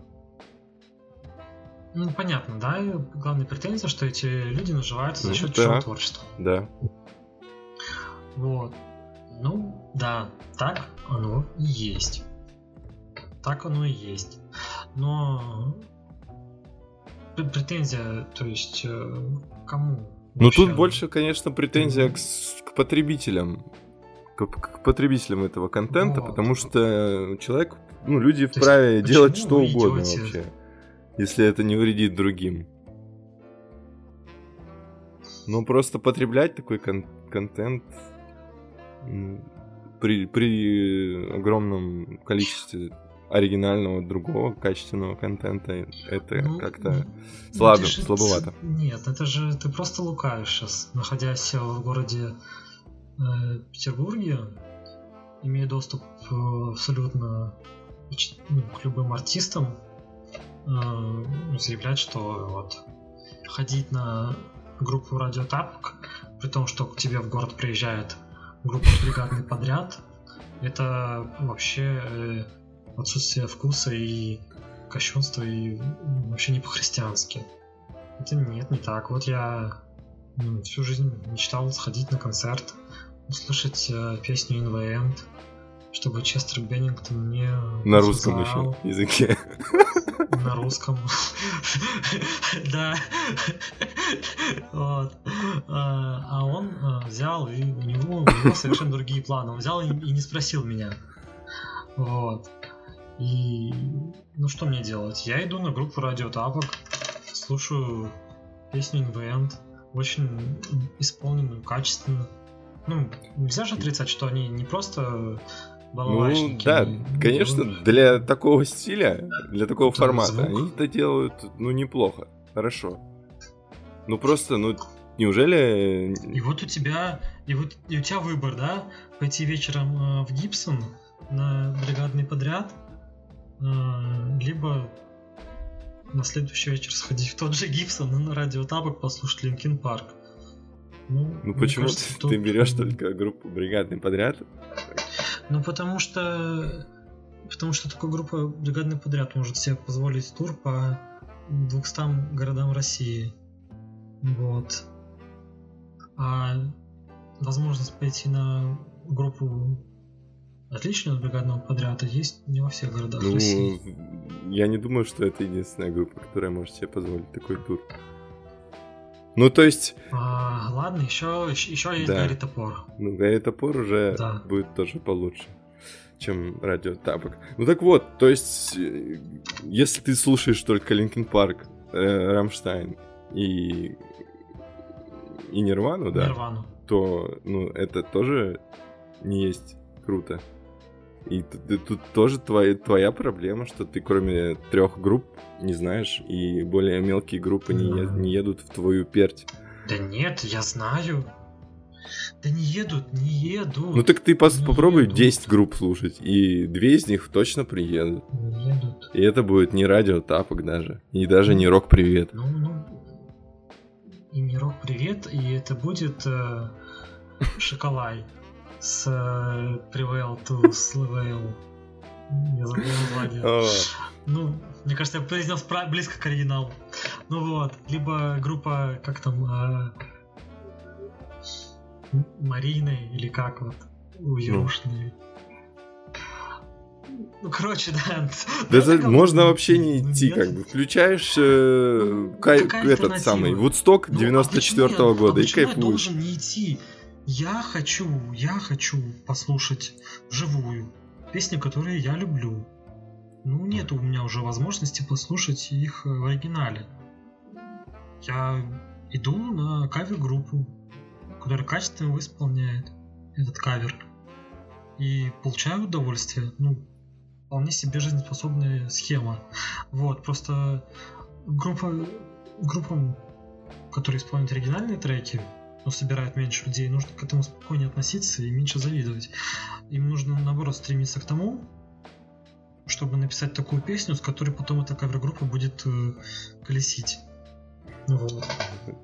ну, понятно, да, главная претензия, что эти люди наживаются за Ну счет да. чужого творчества. Да. Вот. Ну, да, так оно и есть. Так оно и есть. Но пр- претензия, то есть, э, кому? Ну тут больше, конечно, претензия к, к потребителям, к потребителям этого контента, Вот. потому что человек, ну, люди То вправе есть делать что угодно идете? вообще, если это не вредит другим. Но просто потреблять такой кон- контент при, при огромном количестве оригинального другого качественного контента это Ну, как-то ну, слабо, же- слабовато. Нет, это же ты просто лукавишь сейчас, находясь в городе э, Петербурге, имея доступ э, абсолютно ну, к любым артистам, э, заявлять, что вот ходить на группу Радио Тапок, при том, что к тебе в город приезжает группа бригадный подряд, это вообще э, отсутствие вкуса и кощунство и вообще не по-христиански. Это нет, не так. Вот я м, всю жизнь мечтал сходить на концерт, услышать э, песню In чтобы Честер Беннингтон мне [laughs] На русском еще языке. на русском. Да. Вот. А а он э, взял, и у него, у него совершенно другие планы. Он взял и и не спросил меня. Вот. И ну что мне делать? Я иду на группу Радио Тапок, слушаю песню End, очень исполненную, качественно. Ну, нельзя же отрицать, что они не просто Ну, да, конечно, для такого стиля, для такого формата, они это делают, ну, неплохо, хорошо. Ну, просто, ну, неужели... И вот у тебя, и вот и у тебя выбор, да, пойти вечером э, в Гибсон на бригадный подряд, э, либо на следующий вечер сходить в тот же Гибсон и на Радио Тапок послушать Linkin Park. Ну, Ну, почему кажется, ты, тут, ты берешь только группу бригадный подряд? Ну, потому что... Потому что такая группа бригадный подряд может себе позволить тур по 200 городам России. Вот. А возможность пойти на группу отличную от бригадного подряда есть не во всех городах Ну, России. я не думаю, что это единственная группа, которая может себе позволить такой тур. Ну, то есть, А, ладно, еще, еще есть Да. Гарри Топор. ну, Гарри Топор уже Да. будет тоже получше, чем Радио Тапок. Ну, так вот, то есть, э, если ты слушаешь только Linkin Park, Rammstein и... и Нирвану, да, Нирвану. то, ну, это тоже не есть круто. И т- т- тут тоже твоя, твоя проблема, что ты кроме трех групп не знаешь, и более мелкие группы не, е- не едут в твою Пермь. Да нет, я знаю. Да не едут, не едут. Ну так ты пос- Не попробуй едут. 10 групп слушать, и две из них точно приедут. Не едут. И это будет не Радио Тапок даже, и даже не Rock Privet. Ну, ну. И не рок привет, и это будет э, Шоколай с э, Prevail to Slevail. Я забыл название. Ну, мне кажется, я произнес близко к оригиналу. Ну вот, либо группа, как там, э, Марины, или как вот, у. Ну, короче, да. Да это это можно вообще не Ну, идти, нет. как бы. Включаешь э, кай- какая этот самый Вудсток Ну, а 94 почему я- года а и почему я кайфуешь. должен не идти? Я хочу, я хочу послушать вживую песни, которые я люблю. Ну, нет у меня уже возможности послушать их в оригинале. Я иду на кавер-группу, которая качественно исполняет этот кавер. И получаю удовольствие. Ну, вполне себе жизнеспособная схема. Вот, просто группа, группам, которые исполняют оригинальные треки, но собирают меньше людей, нужно к этому спокойнее относиться и меньше завидовать. Им нужно, наоборот, стремиться к тому, чтобы написать такую песню, с которой потом эта кавер-группа будет э, колесить. Вот.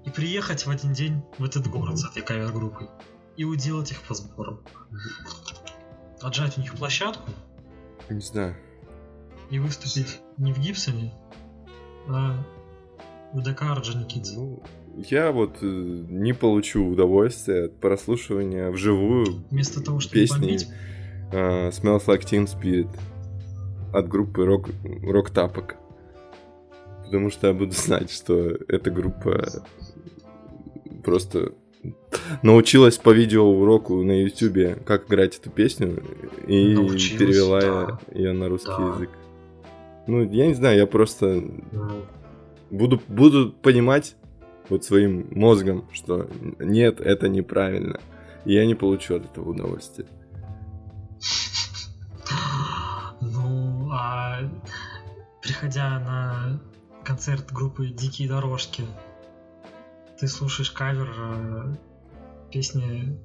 И приехать в один день в этот город с этой кавер-группой. И уделать их по сборам. Отжать у них площадку Не знаю. и выступить не в Гибсоне, а в ДК Орджоникидзе. Ну, я вот э, не получу удовольствия от прослушивания вживую Вместо того, чтобы песни бомбить, э, Smells Like Teen Spirit от группы Рок, Рок Тапок. Потому что я буду [laughs] знать, что эта группа просто научилась по видеоуроку на ютюбе, как играть эту песню, и Научилась, перевела да. ее на русский Да. язык. Ну, я не знаю, я просто Ну, буду, буду понимать вот своим мозгом, что нет, это неправильно. И я не получу от этого удовольствия. Ну, а приходя на концерт группы Дикие дорожки, ты слушаешь кавер э, песни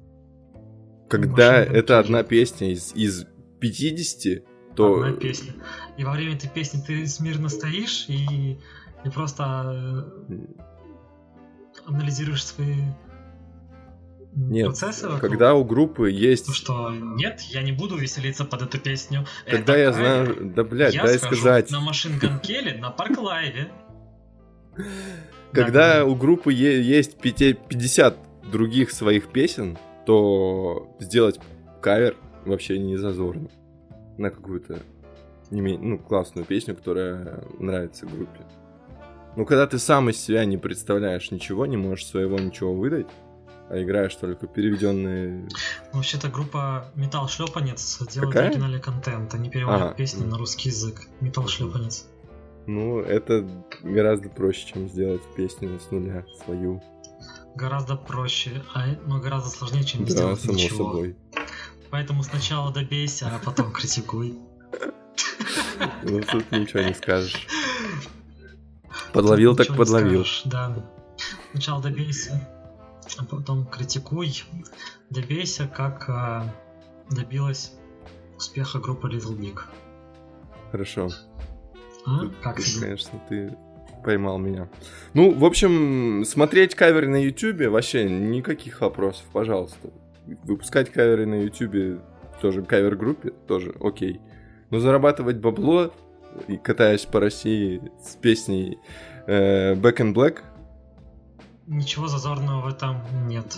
Когда Машина это одна песня из, из 50, то... одна песня. И во время этой песни ты смирно стоишь и, и просто э, анализируешь свои Нет, процессы. когда у группы есть... То, что нет, я не буду веселиться под эту песню. Когда Это я знаю... Да, блядь, я дай сказать. на машин Ганкеле на Парк Лайве. Когда Да, у группы есть пяти- 50 других своих песен, то сделать кавер вообще не зазорно. На какую-то ну, классную песню, которая нравится группе. Ну, когда ты сам из себя не представляешь ничего, не можешь своего ничего выдать, а играешь только переведенные... Вообще-то группа Металл Шлепанец делает Какая? оригинальный контент. Они переводят А, песни м. на русский язык. Металл Шлепанец. Ну, это гораздо проще, чем сделать песню с нуля свою. Гораздо проще, а, но гораздо сложнее, чем Да, сделать само ничего. собой. Поэтому сначала добейся, а потом критикуй. Ну, тут ничего не скажешь. [laughs] Подловил так подловил. скажешь, Да. Сначала добейся, а потом критикуй. Добейся, как а, добилась успеха группа Little Big. Хорошо. А? Тут, Как тебе? конечно, ты поймал меня. Ну, в общем, смотреть каверы на Ютубе вообще никаких вопросов, пожалуйста. Выпускать каверы на Ютубе тоже кавер-группе, тоже окей. Но зарабатывать бабло, и катаясь по России с песней э, Back in Black, Ничего зазорного в этом нет.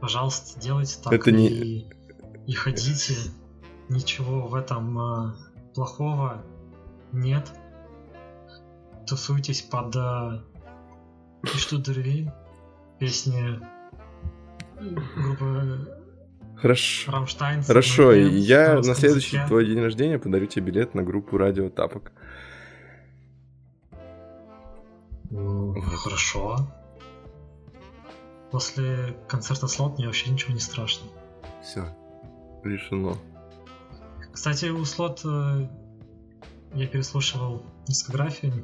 Пожалуйста, делайте так. Это не- и, и ходите. Ничего в этом а, плохого нет. Тусуйтесь под а, «И что дырви?» песни группы хорошо. Рамштайн. Хорошо, и я на следующий языке. твой день рождения подарю тебе билет на группу Радио Тапок. Ну, Хорошо. После концерта слот мне вообще ничего не страшно. Все, решено. Кстати, у слот э, я переслушивал дискографию э,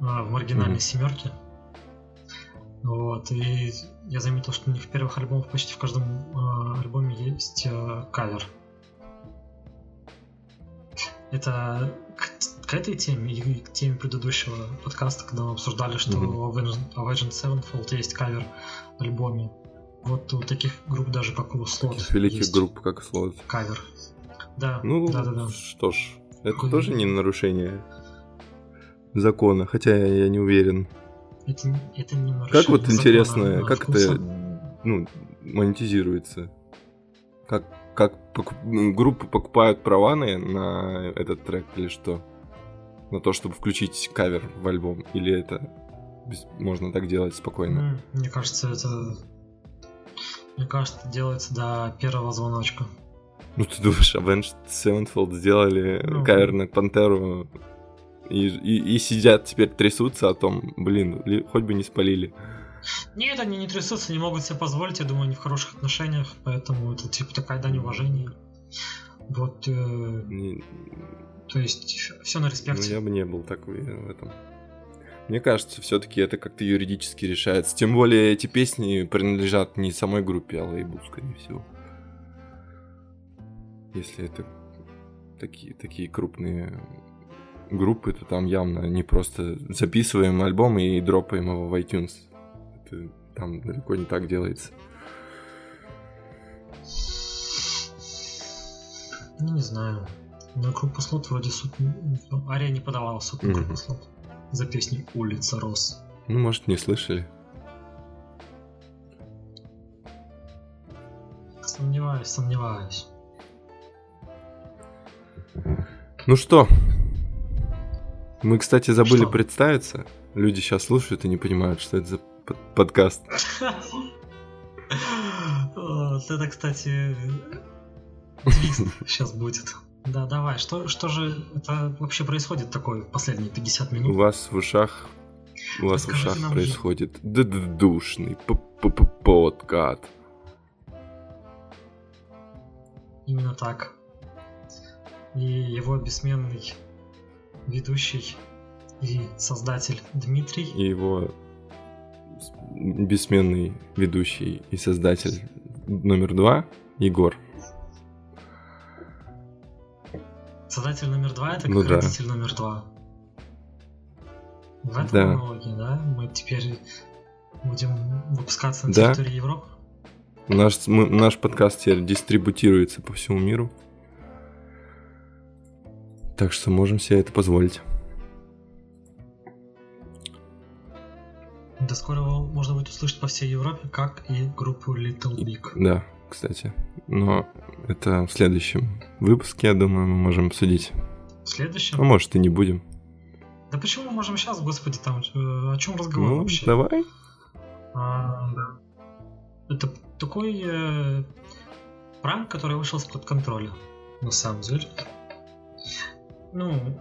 в маргинальной Мгм. семерке. Вот, и я заметил, что у них в первых альбомах почти в каждом э, альбоме есть э, кавер. Это к, к этой теме и к теме предыдущего подкаста, когда мы обсуждали, что Мгм. у Avenged, Avenged Sevenfold есть кавер в альбоме. Вот у таких групп даже как у слот Таких великих есть групп, как Слот. кавер. Да, Ну, да, да, да. что ж, это Какой- тоже не нарушение закона, хотя я, я не уверен. Это, это не Как вот интересно, как вкуса. это, ну, монетизируется? Как, как покуп- группы покупают права на, на этот трек или что? На то, чтобы включить кавер в альбом? Или это без- можно так делать спокойно? Мне кажется, это... Мне кажется, это делается до первого звоночка. Ну, ты думаешь, Avenged Sevenfold сделали Ну. кавер на Пантеру и, и- и сидят теперь трясутся о том, блин, ли- хоть бы не спалили. Нет, они не трясутся, не могут себе позволить, я думаю, они в хороших отношениях, поэтому это типа такая дань уважения. Вот, э, Не- то есть, все на ну, респекте. я бы не был так уверен в этом. Мне кажется, все-таки это как-то юридически решается. Тем более эти песни принадлежат не самой группе, а лейблу, скорее всего. Если это такие, такие крупные группы, то там явно не просто записываем альбом и дропаем его в iTunes. Это там далеко не так делается. Ну, не знаю. На группу слот вроде суд... Ария не подавала суд на группу слот. За песней «Улица Рос». Ну, может, не слышали. Сомневаюсь, сомневаюсь. Ну что? Мы, кстати, забыли Что? представиться. Люди сейчас слушают и не понимают, что это за под- подкаст. Это, кстати, твист сейчас будет. Да, давай. Что, что же это вообще происходит такое в последние 50 У минут? вас в ушах... У вас в ушах происходит душный подкат. Именно так. И его бессменный ведущий и создатель Дмитрий. И его бессменный ведущий и создатель номер два Егор. Создатель номер два это как Ну да. родитель номер два. В этом Да. аналогии, да? Мы теперь будем выпускаться на Да. территории Европы. Наш, мы- наш подкаст теперь дистрибутируется по всему миру. Так что можем себе это позволить. До скоро его можно будет услышать по всей Европе, как и группу Little Big. Да, кстати. Но это в следующем выпуске, я думаю, мы можем обсудить. В следующем. А может и не будем. Да почему мы можем сейчас, господи, там э, о чем разговор Ну, вообще? давай. А, да. Это такой э, пранк, который вышел из-под контроля, на самом деле. Ну,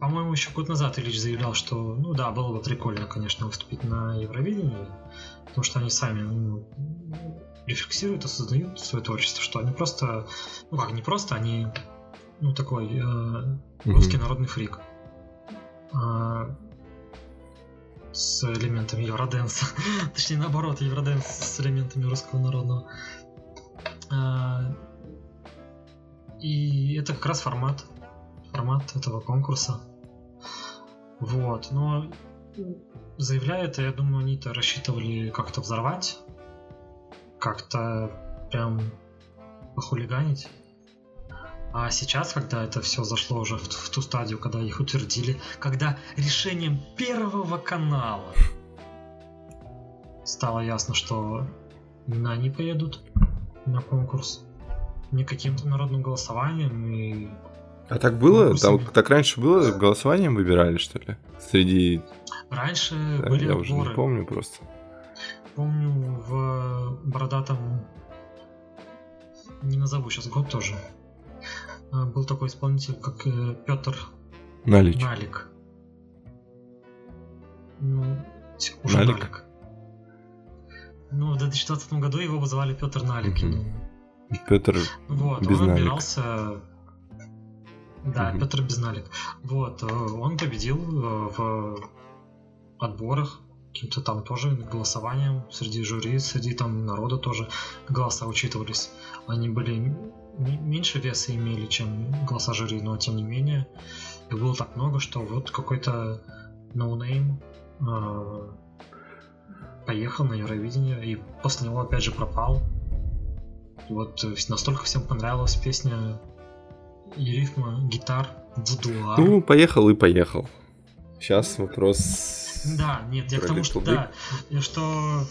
по-моему, еще год назад Ильич заявлял, что, ну да, было бы прикольно, конечно, выступить на Евровидении, потому что они сами ну, рефлексируют и создают свое творчество, что они просто, ну как, не просто, они, ну такой э, русский народный фрик. А, с элементами евроденса. [laughs] Точнее, наоборот, евроденс с элементами русского народного. А, и это как раз формат. Формат этого конкурса. Вот. Но заявляя это, я думаю, они-то рассчитывали как-то взорвать. Как-то прям похулиганить. А сейчас, когда это все зашло уже в, в ту стадию, когда их утвердили, когда решением Первого канала стало ясно, что именно они поедут на конкурс не каким-то народным голосованием и А так было? конкурсами. Там, так раньше было? Голосованием выбирали, что ли? Среди... раньше Да, были я уже не отборы. помню просто. Помню в бородатом не назову сейчас год тоже. а, Был такой исполнитель, как Петр Налич. Налик. Ну, уже Налик? Налик. Ну, в 2020 году его звали Петр Налик. думаю. Петр Вот, Без он Налик. отбирался... Да, Мгм. Петр Безналик. Вот, э, он победил э, в отборах, каким-то там тоже голосованием среди жюри, среди там народа тоже голоса учитывались. Они были меньше веса имели, чем голоса жюри, но тем не менее их было так много, что вот какой-то no name э, поехал на Евровидение и после него опять же пропал. Вот э, настолько всем понравилась песня и рифма гитар Вудуар. Ну, поехал и поехал. Сейчас вопрос... Да, нет, я к тому, что да, что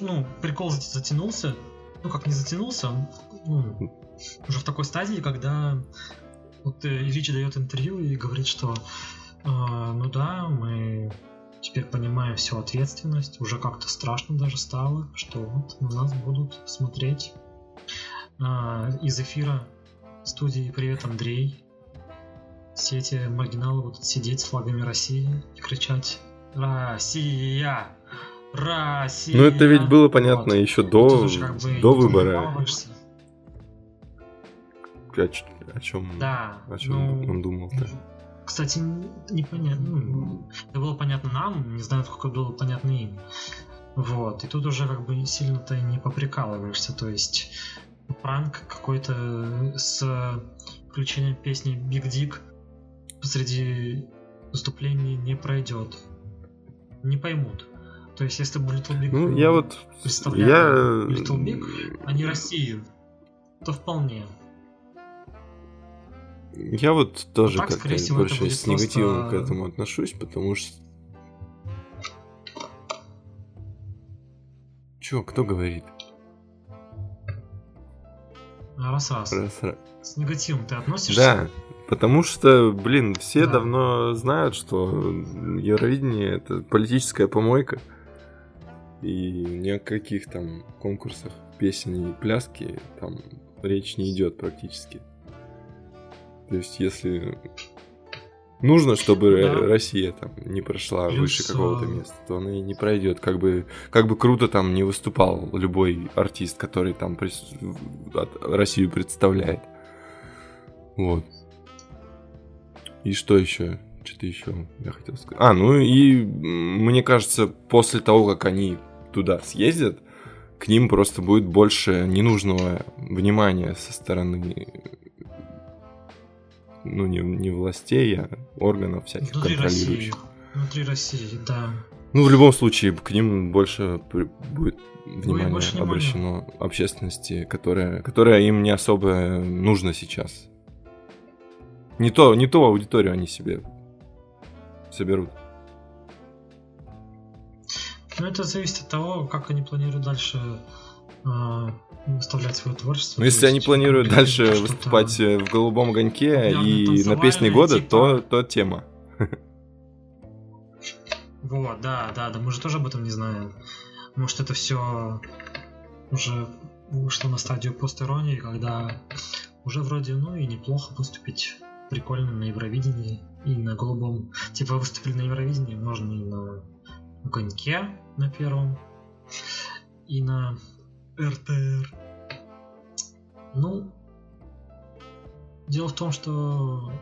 ну, прикол зат- затянулся, ну как не затянулся, он, ну, уже в такой стадии, когда вот э, Ильич дает интервью и говорит, что э, ну да, мы теперь понимаем всю ответственность, уже как-то страшно даже стало, что вот на нас будут смотреть э, из эфира студии «Привет, Андрей». Все эти маргиналы будут сидеть с флагами России и кричать «Россия! Россия!» Ну, это ведь было понятно Вот. еще до, как бы до выбора. О, о чем, Да, о чем ну, он думал-то? Кстати, непонятно. Ну, это было понятно нам, не знаю, сколько было понятно им. Вот. И тут уже как бы сильно-то не поприкалываешься. То есть пранк какой-то с включением песни Big Dick посреди выступлений не пройдет. Не поймут. То есть, если бы Little Big Ну, э, я вот... представляю Я... Little Big, а не Россию, то вполне. Я вот тоже так, как-то больше с негативом просто- к этому отношусь, потому что... Чё, кто говорит? Раз-раз. Раз, раз. С негативом ты относишься? Да, потому что, блин, все Да. давно знают, что Евровидение это политическая помойка. И ни о каких там конкурсах песен и пляски там речь не идет практически. То есть, если нужно, чтобы да. Россия там не прошла Плюс, выше какого-то места, то она и не пройдет. Как бы, как бы круто там не выступал любой артист, который там прис... Россию представляет. Вот. И что еще? Что-то еще я хотел сказать. А, ну и мне кажется, после того, как они туда съездят, к ним просто будет больше ненужного внимания со стороны ну, не, не властей, а органов всяких Внутри контролирующих. России. Внутри России, да. Ну, в любом случае, к ним больше будет внимание больше обращено внимания. общественности, которая, которая им не особо нужна сейчас. Не то, не ту аудиторию они себе соберут. Ну, это зависит от того, как они планируют дальше э, выставлять свое творчество. Ну, если они планируют дальше выступать в голубом огоньке и на песне года, типа... то, то тема. [laughs] Вот, да, да, да, мы же тоже об этом не знаем. Может, это все уже вышло на стадию постеронии, когда уже вроде, ну и неплохо выступить прикольно на Евровидении и на голубом. Типа выступили на Евровидении, можно и на огоньке на первом, и на РТР. Ну, дело в том, что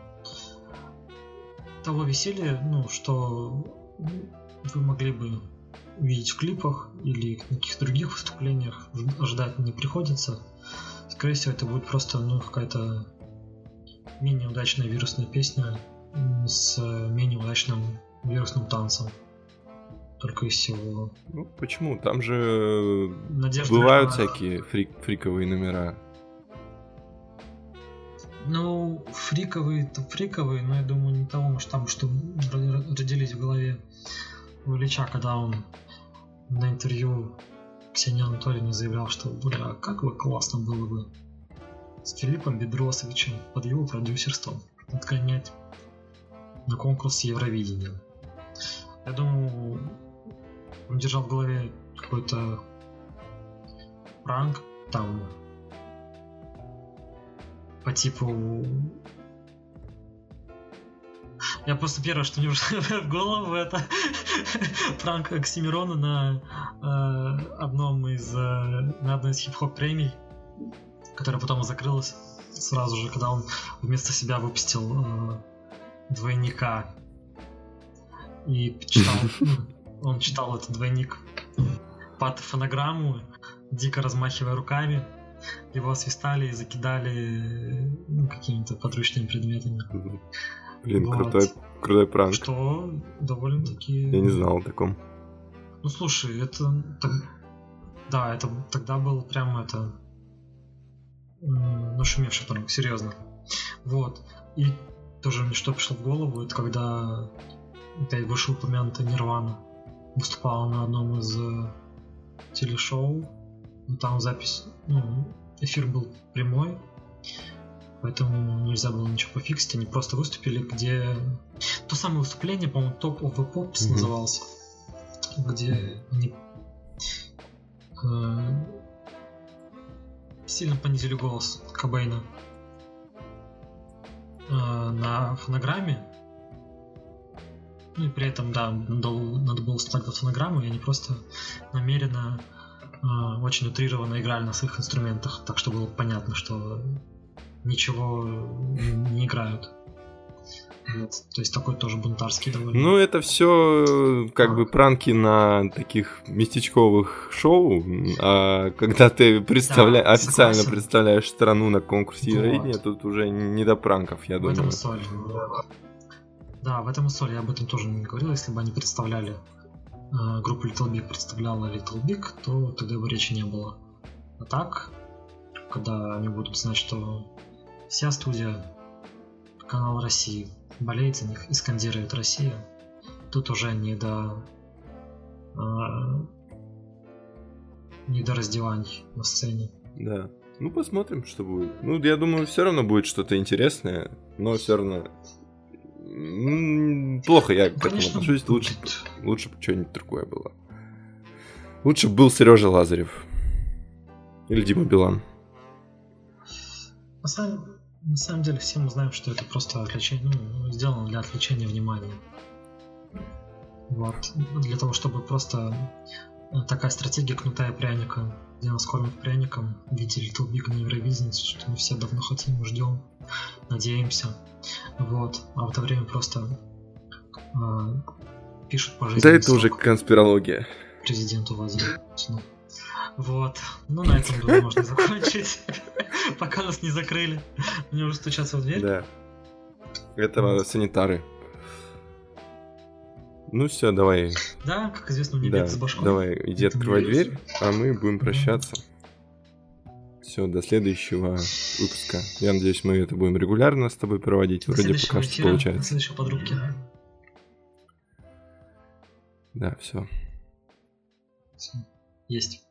того веселья, ну, что вы могли бы увидеть в клипах или в каких-то других выступлениях, ожидать не приходится. Скорее всего, это будет просто ну, какая-то менее удачная вирусная песня с менее удачным вирусным танцем только из всего. Ну, почему? Там же Надежда бывают на... всякие фрик, фриковые номера. Ну, фриковые-то фриковые, но я думаю, не того масштаба, что родились в голове у Ильича, когда он на интервью Ксении Анатольевне заявлял, что, бля, как бы классно было бы с Филиппом Бедросовичем под его продюсерством отгонять на конкурс Евровидения. Я думаю, он держал в голове какой-то пранк, там по типу я просто первое, что мне [laughs] пришло в голову, это [laughs] пранк Оксимирона на э, одном из э, на одной из хип-хоп премий, которая потом закрылась сразу же, когда он вместо себя выпустил э, двойника и [laughs] читал Он читал этот двойник под фонограмму, дико размахивая руками. Его освистали и закидали ну, какими-то подручными предметами. Блин, вот. крутой, крутой пранк. Что довольно-таки... Я не знал о таком. Ну слушай, это... Да, это тогда был прям это... Нашумевший пранк, серьезно. Вот. И тоже мне что пришло в голову, это когда опять вышеупомянутая Нирвана выступала на одном из э, телешоу. Ну, там запись, ну, эфир был прямой, поэтому нельзя было ничего пофиксить. Они просто выступили, где... То самое выступление, по-моему, Top of the Pops mm-hmm. назывался, где они э, сильно понизили голос Кобейна э, на фонограмме, ну и при этом, да, надо, надо было вставить фонограмму, и они просто намеренно э, очень утрированно играли на своих инструментах, так что было понятно, что ничего не играют. Вот. То есть такой тоже бунтарский довольно. Ну, это все как а. бы пранки на таких местечковых шоу. А когда ты представля... да, официально согласен. представляешь страну на конкурсе Евровидения, вот. тут уже не до пранков, я В думаю. Этом соль. Да, в этом и соль, я об этом тоже не говорил. Если бы они представляли, э, группа Little Big представляла Little Big, то тогда бы речи не было. А так, когда они будут знать, что вся студия канал России болеет за них и скандирует Россию, тут уже не до э, не до раздеваний на сцене. Да. Ну, посмотрим, что будет. Ну, я думаю, все равно будет что-то интересное, но все равно Плохо я к этому отношусь, лучше, лучше бы что-нибудь другое было. Лучше был Сережа Лазарев. Или Дима Билан. На самом, на самом деле все мы знаем, что это просто отвлечение, ну, сделано для отвлечения внимания. Вот. Для того, чтобы просто э, такая стратегия кнутая пряника, где нас кормят пряником в виде Little Big на Евровидении, что мы все давно хотим, ждем, надеемся. Вот. А в это время просто э, пишут по жизни. Да это уже конспирология. Президенту Путину. Вот. Ну, на этом, думаю, можно [laughs] закончить. Пока нас не закрыли. Мне уже стучатся в дверь. Да. Это санитары. Ну все, давай. Да, как известно, мне Да, с башкой. давай, иди Это открывай дверь, а мы будем прощаться. Все, до следующего выпуска. Я надеюсь, мы это будем регулярно с тобой проводить. До Вроде пока что эфира, До получается. следующего подруги. Да, все. Есть.